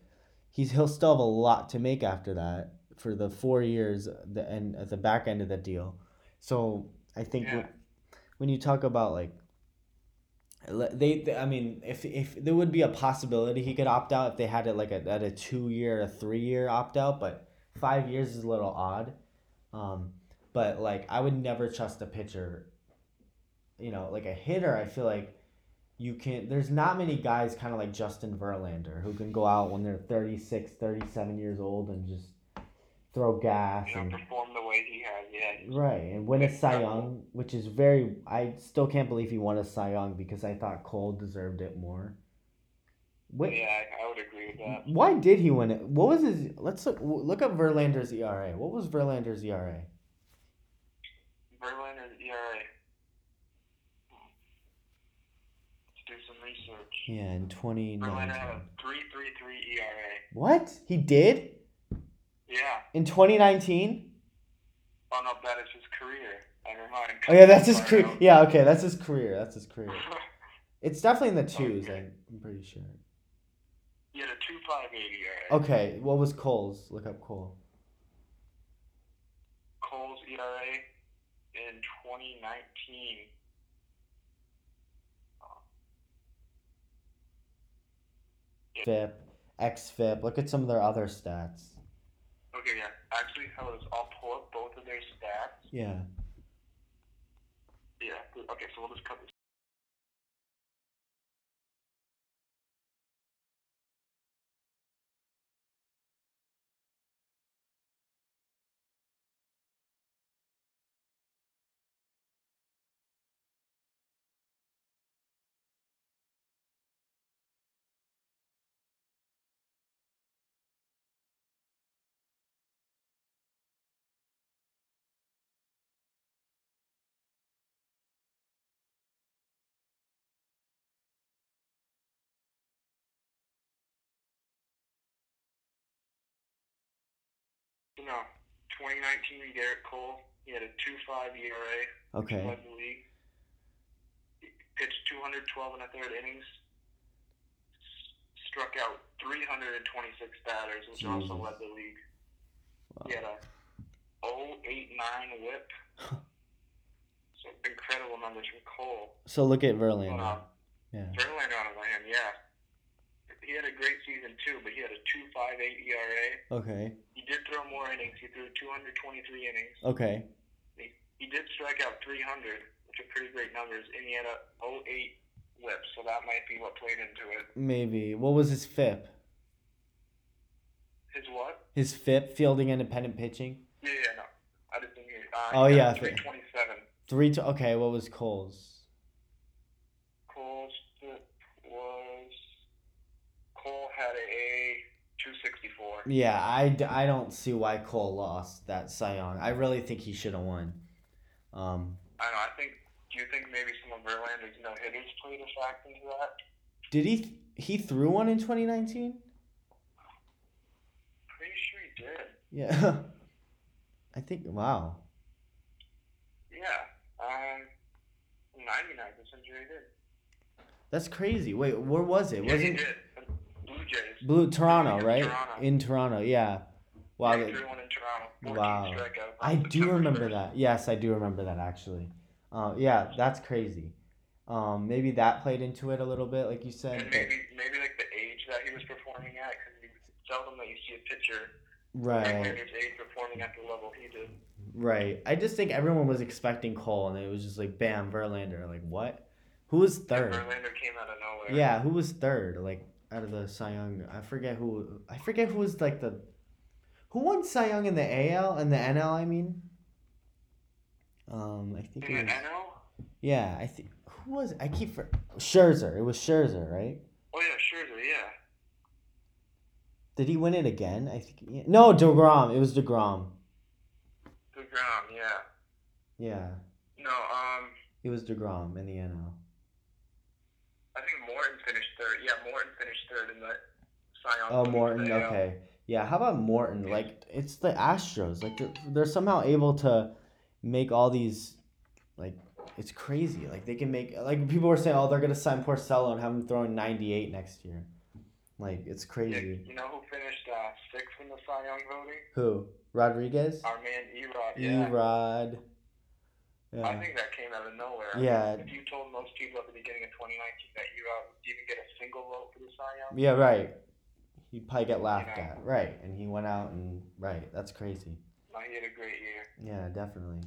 he's he'll still have a lot to make after that for the four years the and at the back end of the deal. So I think Yeah. When, you talk about like they, they I mean if if there would be a possibility he could opt out if they had it like a, at a two year a three year opt out, but five years is a little odd. Um, but like I would never trust a pitcher. You know, like a hitter, I feel like you can there's not many guys kind of like Justin Verlander who can go out when they're 36, 37 years old and just throw gas You know, and perform the way he has. Yeah. right and win a Cy Young, which is very I still can't believe he won a Cy Young because I thought Cole deserved it more. Wait, Yeah, I, I would agree with that. why did he win it? What was his? Let's look look up Verlander's ERA. What was Verlander's ERA? Verlander's ERA. Let's do some research. Yeah, in twenty Verlander had nineteen. a 3.33 ERA. What he did Yeah. in twenty nineteen? Oh no, that is his career. Never mind. Oh yeah, that's his career. Yeah, okay, that's his career. That's his career. It's definitely in the twos. I, I'm pretty sure. he had a 2.58 ERA. Okay, what was Cole's? Look up Cole. Cole's ERA in 2019. FIP, XFIP. Look at some of their other stats. Yeah. I'll pull up both of their stats. Yeah. Yeah. Okay, so we'll just cut this. Know, 2019 Gerrit Cole, He had a two five ERA. Okay. Led the league. He pitched 212 and a third innings. Struck out 326 batters, which also led the league. Wow. He had a 089 whip. so incredible numbers from Cole. So look at Verlander. um, Yeah. Verlander on other hand, yeah. He had a great season too, but he had a 2.58 ERA. Okay. He did throw more innings. He threw 223 innings. Okay. He he did strike out 300, which are pretty great numbers, and he had a 08 whip, so that might be what played into it. Maybe. What was his FIP? His what? His FIP, fielding independent pitching. Yeah, yeah, no. I didn't hear. Uh, Oh, yeah, got 327. Three to okay. What was? Cole's whip was. Cole had a 264. Yeah, I, I don't see why Cole lost that Cy Young. I really think he should have won. Um, I don't know. I think. Do you think maybe some of Verlander's no hitters played a factor into that? did he th- he threw one in 2019? Pretty sure he did. Yeah. I think wow. Yeah. Um. 99% sure he did. That's crazy. Wait, where was it? Yeah, he Wasn't did. Blue Jays. Blue Toronto, in right? Toronto. In Toronto, yeah. Wow. Yeah, he that- threw one in Toronto. Wow. I do remember that. Yes, I do remember that actually. Uh, yeah, that's crazy. Um, maybe that played into it a little bit, like you said. And maybe maybe like the age that he was performing at, because you seldom that you see a pitcher right, Verlander's age performing at the level he did. right. I just think everyone was expecting Cole, and it was just like, bam, Verlander. Like what? Who was And third? Verlander came out of nowhere. Yeah, who was third? Like out of the Cy Young, I forget who. I forget who was like the. Who won Cy Young in the AL and the NL? I mean. Um, I think In the was. NL? Yeah, I think who was it? I keep for Scherzer. It was Scherzer, right? Oh yeah, Scherzer, yeah. Did he win it again? I think yeah. no Degrom. It was Degrom. DeGrom, yeah. Yeah, No, um, it was Degrom in the NL. I think Morton finished third. Yeah, Morton finished third in the Cy Oh, Morton. Okay. Yeah. How about Morton? Like it's the Astros. Like they're, they're somehow able to make all these, like it's crazy. Like they can make like people were saying, oh, they're gonna sign Porcello and have him throwing ninety eight next year. Like it's Yeah, crazy. you know who finished uh, sixth in the Cy Young voting? Who? Rodriguez. Our man Erod. Yeah. Erod. I think that came out of nowhere. Yeah. If you told most people at the beginning of 2019 that Erod would even get a single vote for the Cy Young, Yeah. Right. He'd probably get laughed Yeah. at. Right. And he went out and right. That's crazy. no, he had a great year. Yeah, definitely.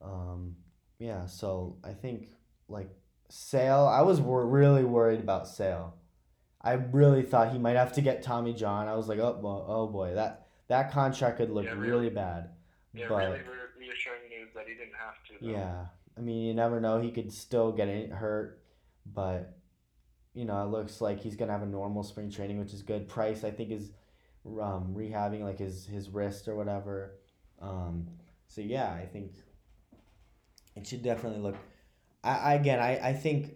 Um, yeah, so I think like Sale, I was wor- really worried about Sale. I really thought he might have to get Tommy John. I was like, oh, oh boy, that that contract could look Yeah, really, really. bad. Yeah, but really re- reassuring he didn't have to. Though. yeah, I mean, you never know. He could still get hurt, but you know, it looks like he's gonna have a normal spring training, which is good. Price, I think, is um, rehabbing like his his wrist or whatever. Um, so yeah, I think it should definitely look. I, I again, I I think.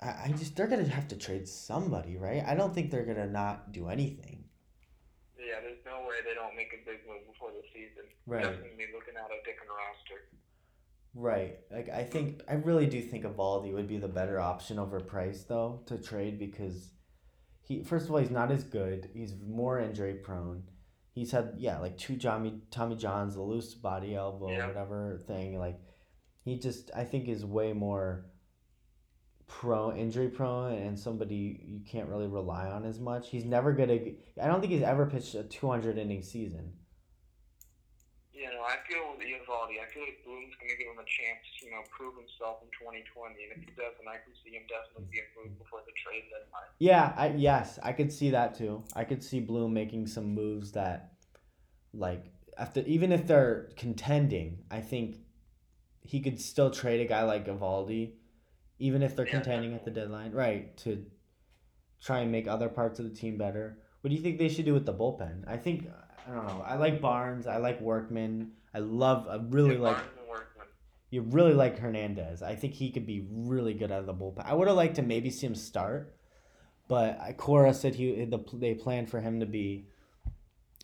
I, I just they're gonna have to trade somebody, right? I don't think they're gonna not do anything. Yeah, there's no way they don't make a big move before the season. Right. Definitely looking at a different roster. Right. Like I think I really do think Eovaldi would be the better option over Price though to trade because he first of all he's not as good. He's more injury prone. He's had yeah like two Tommy Tommy Johns, the loose body elbow Yeah. whatever thing like he just I think is way more prone injury prone and somebody you can't really rely on as much. He's never gonna. I don't think he's ever pitched a two hundred inning season. You know, I feel with Eovaldi, I feel like Bloom's going to give him a chance to, you know, prove himself in 2020. And if he doesn't, I can see him definitely being moved before the trade deadline. Yeah, I yes, I could see that too. I could see Bloom making some moves that like after even if they're contending, I think he could still trade a guy like Eovaldi, even if they're Yeah, contending at the deadline, right? To try and make other parts of the team better. What do you think they should do with the bullpen? I think I don't know. I like Barnes. I like Workman. I love. I really Yeah, like. You really like Hernandez. I think he could be really good out of the bullpen. I would have liked to maybe see him start, but Cora said he the they planned for him to be,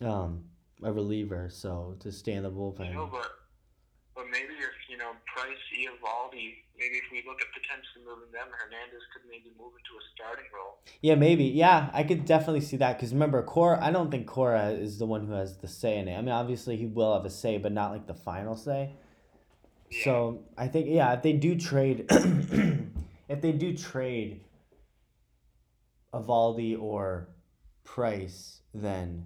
um, a reliever, so to stay in the bullpen. but But maybe if you know Price, Eovaldi, maybe if we look at potentially moving them, Hernandez could maybe move into a starting role. Yeah, maybe. Yeah, I could definitely see that because remember, Cora. I don't think Cora is the one who has the say in it. I mean, obviously he will have a say, but not like the final say. Yeah. So I think yeah, if they do trade, if they do trade, Eovaldi or Price, then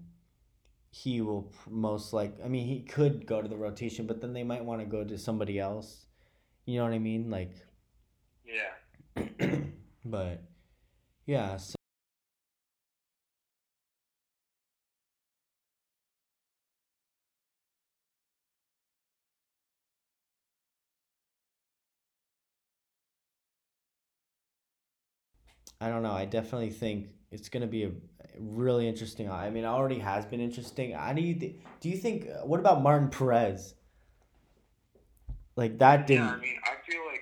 he will most like. I mean, he could go to the rotation, but then they might want to go to somebody else. You know what I mean? Like, Yeah. but yeah. So I don't know. I definitely think it's gonna be a really interesting. I mean, it already has been interesting. How do you th- do? You think? What about Martin Perez? Like that didn't. Yeah, I mean, I feel like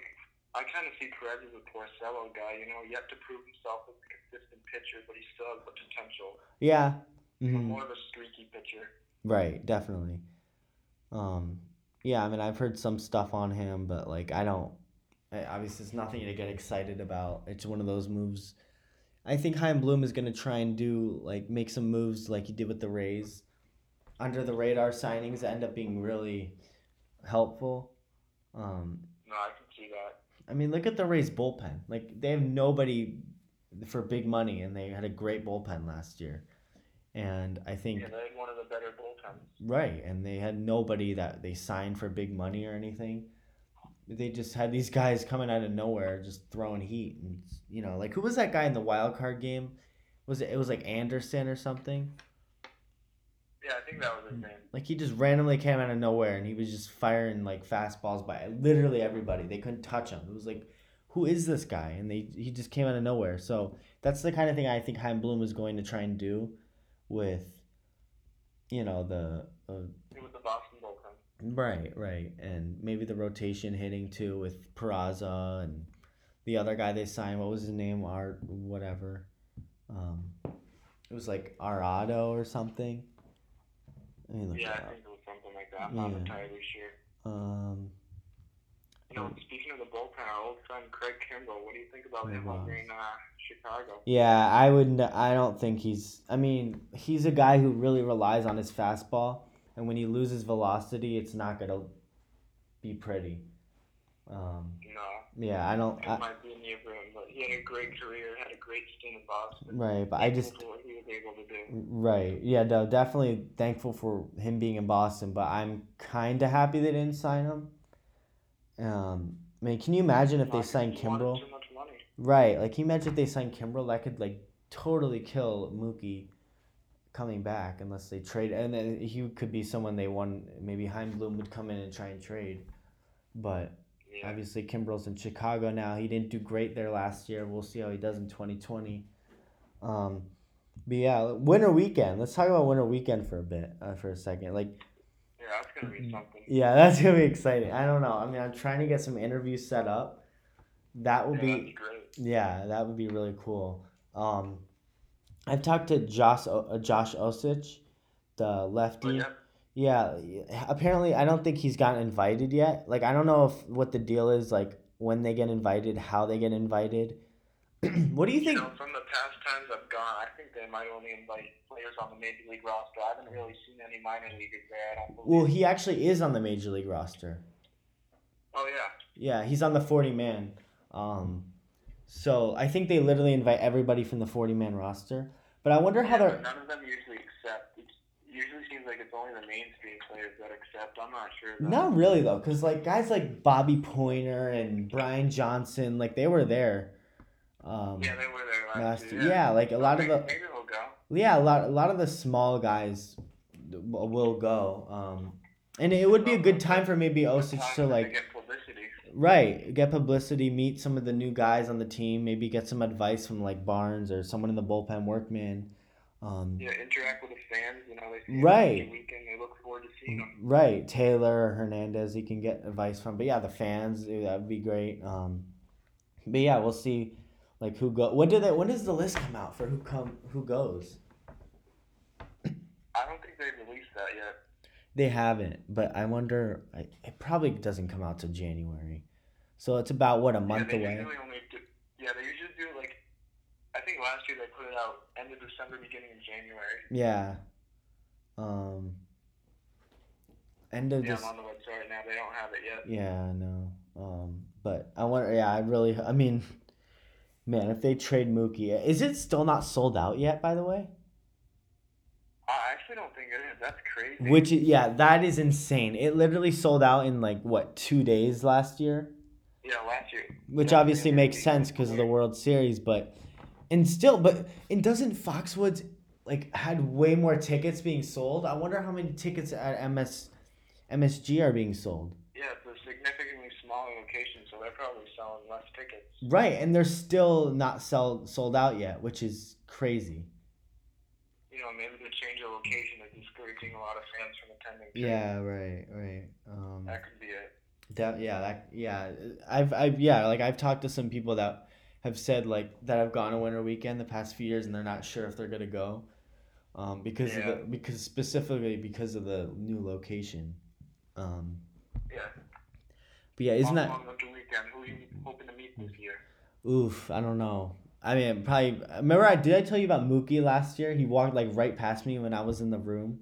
I kind of see Perez as a Porcello guy. You know, yet to prove himself as a consistent pitcher, but he still has the potential. Yeah. Mhm. More of a streaky pitcher. Right. Definitely. Um. Yeah. I mean, I've heard some stuff on him, but like, I don't. I- Obviously, it's nothing to get excited about. It's one of those moves. I think Chaim Bloom is gonna try and do like make some moves like he did with the Rays, under the radar signings that end up being really helpful. Um, No, I can see that. I mean, look at the Rays bullpen. Like they have nobody for big money, and they had a great bullpen last year. And I think Yeah, they had one of the better bullpens. right, and they had nobody that they signed for big money or anything. They just had these guys coming out of nowhere, just throwing heat, and you know, like who was that guy in the wild card game? Was it? It was like Anderson or something. Yeah, I think that was his name. Like he just randomly came out of nowhere and he was just firing like fastballs by literally everybody. They couldn't touch him. It was like, who is this guy? And they he just came out of nowhere. So that's the kind of thing I think Chaim Bloom is going to try and do with, you know, the uh, It was the bullpen. Right, right, and maybe the rotation hitting too with Peraza and the other guy they signed. What was his name? Art whatever. Um, it was like Arado or something. Yeah, I think it was something like that. I'm not Yeah. entirely sure. Um, You know, speaking of the bullpen, our old friend Craig Kimbrel, what do you think about him in uh, Chicago? yeah, I would. n- I don't think he's. I mean, he's a guy who really relies on his fastball, and when he loses velocity, it's not gonna be pretty. Um, No, yeah, I don't. it I, might be near for him, but he had a great career, had a great stint in Boston. right, but I just. for what he was able to do. Right. Yeah, no, definitely thankful for him being in Boston, but I'm kind of happy they didn't sign him. Um, I mean, can you imagine if they signed Kimbrel? Too much money. Right. Like, can you imagine if they signed Kimbrel? That could, like, totally kill Mookie coming back unless they trade. And then he could be someone they want. Maybe Chaim Bloom would come in and try and trade. But Yeah. obviously, Kimbrel's in Chicago now. He didn't do great there last year. We'll see how he does in 2020. Um, but yeah, winter weekend. Let's talk about winter weekend for a bit, uh, for a second. Like, Yeah, that's gonna be something. yeah, that's gonna be exciting. I don't know. I mean, I'm trying to get some interviews set up. That will Yeah, be be great. yeah, that would be really cool. Um, I've talked to Josh uh, Josh Osich, the lefty. yeah, Yeah, apparently I don't think he's gotten invited yet. Like I don't know if what the deal is like when they get invited, how they get invited. what do you you think? know, from the past times I've gone, I think they might only invite players on the major league roster. I haven't really seen any minor leaguers there. I don't believe. Well, he actually is on the major league roster. oh yeah. Yeah, he's on the 40 man. Um, so I think they literally invite everybody from the 40 man roster. But I wonder how Yeah, they're. none of them usually accept. It usually seems like it's only the mainstream players that accept. I'm not sure. Though. Not really though, because like guys like Bobby Poyner and Brian Johnson, like they were there. Um, Yeah, they were there last, last year. yeah, like a lot of the maybe they'll go. yeah, a lot a lot of the small guys will go. Um, and it would be a good time for maybe time to like. Right get publicity, meet some of the new guys on the team, maybe get some advice from like Barnes or someone in the bullpen workman. Um, Yeah, interact with the fans. You know, they Right. weekend. They look forward to seeing them. Right, Taylor Hernandez, he can get advice from. But yeah, the fans, that would be great. Um, but yeah, we'll see, like who go. When do they? When does the list come out for who come who goes? I don't think they've released that yet. They haven't, but I wonder. I, it probably doesn't come out till January, so it's about what a month yeah, they away. Usually only do, yeah, they usually do like. I think last year they put it out end of December, beginning of January. Yeah. Um. End of Yeah, this. I'm on the website right now. They don't have it yet. Yeah, no. Um, but I wonder. Yeah, I really. I mean, man, if they trade Mookie, is it still not sold out yet? By the way. Actually don't think it is. That's crazy. Which is, yeah, that is insane. It literally sold out in like what two days last year, yeah, last year. which Yeah, obviously makes sense because of the World Series. But and still, but and doesn't Foxwoods like had way more tickets being sold? I wonder how many tickets at MS MSG are being sold. Yeah, it's a significantly smaller location, so they're probably selling less tickets. Right, and they're still not sell sold out yet, which is crazy. You know, maybe the change of location is discouraging a lot of fans from attending. Yeah, right, right. Um, That could be it. That yeah, that yeah. I've I've yeah, like I've talked to some people that have said like that have gone a winter weekend the past few years and they're not sure if they're gonna go, um, because of the because specifically because of the new location, um, Yeah. but yeah, isn't that on winter weekend? Who are you hoping to meet this year? oof? I don't know. I mean, probably. Remember, I did I tell you about Mookie last year? He walked like right past me when I was in the room.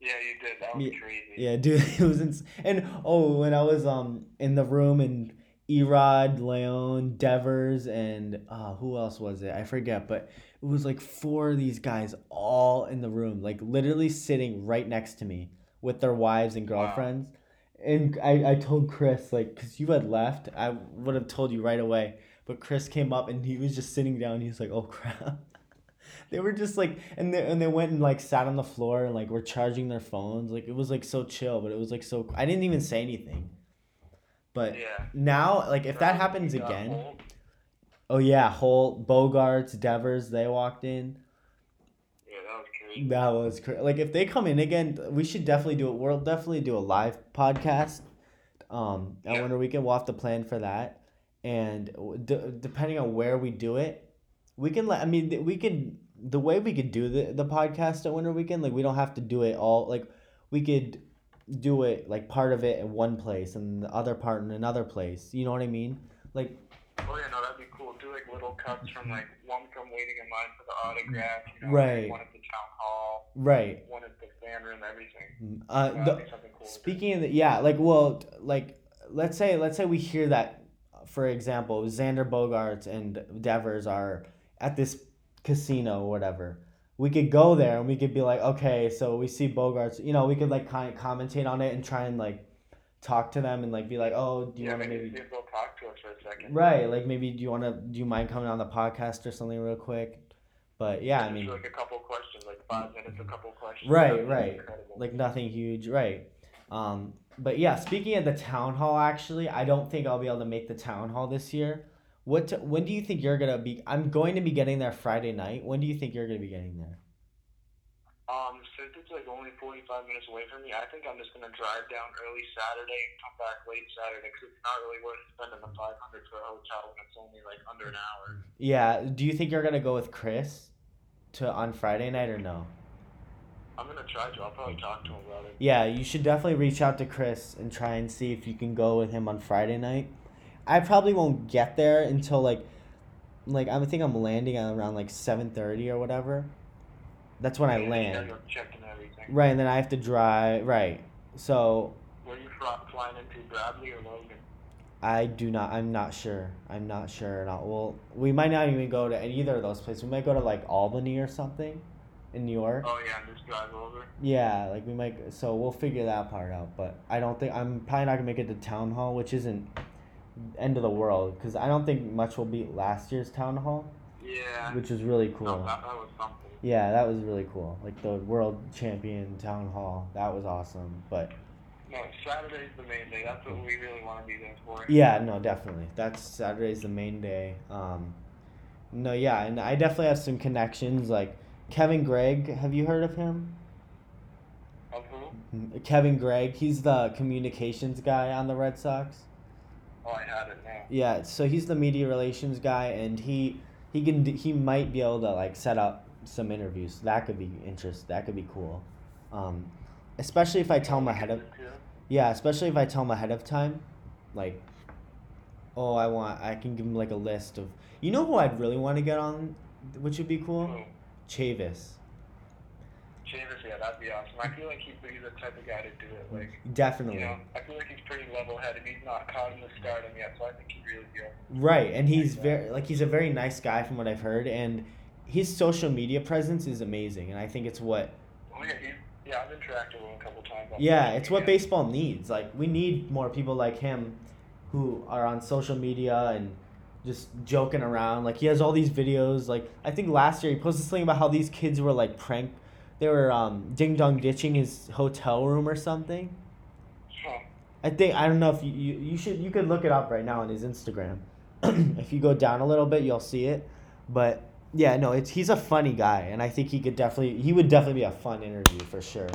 Yeah, you did. That was Yeah, crazy. Yeah, dude, it was ins- and oh, when I was um in the room and Erod, Leon, Devers, and uh, who else was it? I forget, but it was like four of these guys all in the room, like literally sitting right next to me with their wives and Wow. girlfriends. And I, I told Chris like, cause you had left, I would have told you right away. But Chris came up and he was just sitting down. He was like, "Oh crap." They were just like, and they and they went and like sat on the floor and like were charging their phones. Like it was like so chill, but it was like so. I didn't even say anything. But Yeah. now, like if that happens again, Holt. oh yeah, Holt, Bogaerts, Devers, they walked in. Yeah, that was crazy. That was cra- like if they come in again, we should definitely do it. We'll definitely do a live podcast. Um, at Yeah. Winter Weekend, we'll have to plan for that, and d- depending on where we do it, we can let. I mean, we can the way we could do the the podcast at Winter Weekend. Like we don't have to do it all. Like we could do it like part of it in one place and the other part in another place. You know what I mean? Like Oh yeah, no, that'd be cool. Do like little cuts from like one from waiting in line for the autograph, you know, Right. one at the town hall, right. one at the fan room, everything. Uh, That'd the, be something cool. Speaking of the, yeah, like well, like let's say let's say we hear that, for example, Xander Bogaerts and Devers are at this casino or whatever. We could go there and we could be like, okay, so we see Bogaerts. You know, we could like kind of commentate on it and try and like talk to them and like be like, oh, do you yeah, want to maybe, they'll talk to us for a second. right? Like maybe do you want to do you mind coming on the podcast or something real quick? But yeah, I mean, like a couple questions, like five minutes, a couple questions. Right, right. Incredible. like nothing huge, right? Um, but yeah, speaking of the town hall, actually, I don't think I'll be able to make the town hall this year. What? t- when do you think you're gonna be? I'm going to be getting there Friday night. When do you think you're gonna be getting there? Um, since it's like only 45 minutes away from me, I think I'm just gonna drive down early Saturday and come back late Saturday because it's not really worth spending the 500 for a hotel when it's only like under an hour. Yeah. Do you think you're gonna go with Chris to on Friday night or no? I'm gonna try to. I'll probably talk to him about it. Yeah, you should definitely reach out to Chris and try and see if you can go with him on Friday night. I probably won't get there until like, like I think I'm landing at around like seven thirty or whatever. That's when I land. You're checking everything. Right, and then I have to drive. Right, so Where are you fly, flying into Bradley or Logan? I do not. I'm not sure. I'm not sure. Not well. We might not even go to either of those places. We might go to like Albany or something, in New York. Oh yeah, and just drive over. Yeah, like we might. So we'll figure that part out. But I don't think I'm probably not gonna make it to town hall, which isn't end of the world because I don't think much will beat last year's town hall, Yeah. which was really No, cool. that, that was something. Yeah, that was really cool. Like the world champion town hall, that was awesome. But No, Saturday's the main day. That's what we really want to be there for. yeah, no, definitely. That's Saturday's the main day. Um, no, yeah, and I definitely have some connections. Like Kevin Gregg, have you heard of him? Of who? Kevin Gregg, he's the communications guy on the Red Sox. Oh, I had it now. Yeah, so he's the media relations guy, and he he can he might be able to like set up some interviews. That could be interest. That could be cool. Um, especially if I tell him ahead of yeah, especially if I tell him ahead of time, like, oh, I want I can give him like a list of you know who I'd really want to get on, which would be cool? Chavis. Chavis, yeah, that'd be awesome. I feel like he's, he's the type of guy to do it. Like, Definitely. you know, I feel like he's pretty level-headed. He's not caught in the stardom yet, so I think he'd really be. Right, and he's very like he's a very nice guy from what I've heard, and his social media presence is amazing, and I think it's what Oh yeah, he, yeah, I've interacted with him a couple times. yeah, it's what baseball needs. Like we need more people like him, who are on social media and just joking around. Like he has all these videos. Like I think last year he posted something about how these kids were like prank, they were um, ding dong ditching his hotel room or something. Huh. I think I don't know if you, you you should you could look it up right now on his Instagram. if you go down a little bit, you'll see it. But yeah, no, it's he's a funny guy, and I think he could definitely he would definitely be a fun interview for sure.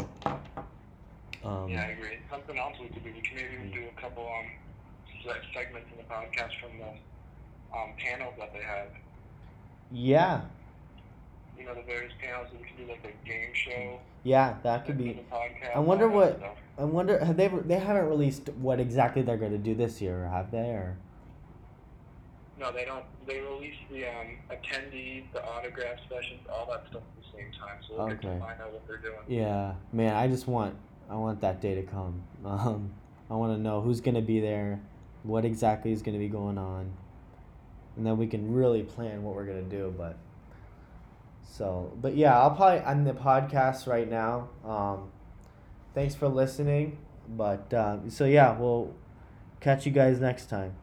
Um, Yeah, I agree. Something else we could do, we could maybe do a couple um se- segments in the podcast from the um panels that they have. yeah, You know, the various panels. That we can do like a game show. yeah, that could be. podcast. I wonder what- I wonder have they they haven't released what exactly they're going to do this year, have they? Or No, they don't. They release the um attendees, the autograph sessions, all that stuff at the same time. So we'll get Okay. to find out what they're doing. yeah, man, I just want I want that day to come. Um, I want to know who's going to be there, what exactly is going to be going on, and then we can really plan what we're to do. But so, but yeah, I'll probably end the podcast right now. Um, thanks for listening. But uh, so yeah, we'll catch you guys next time.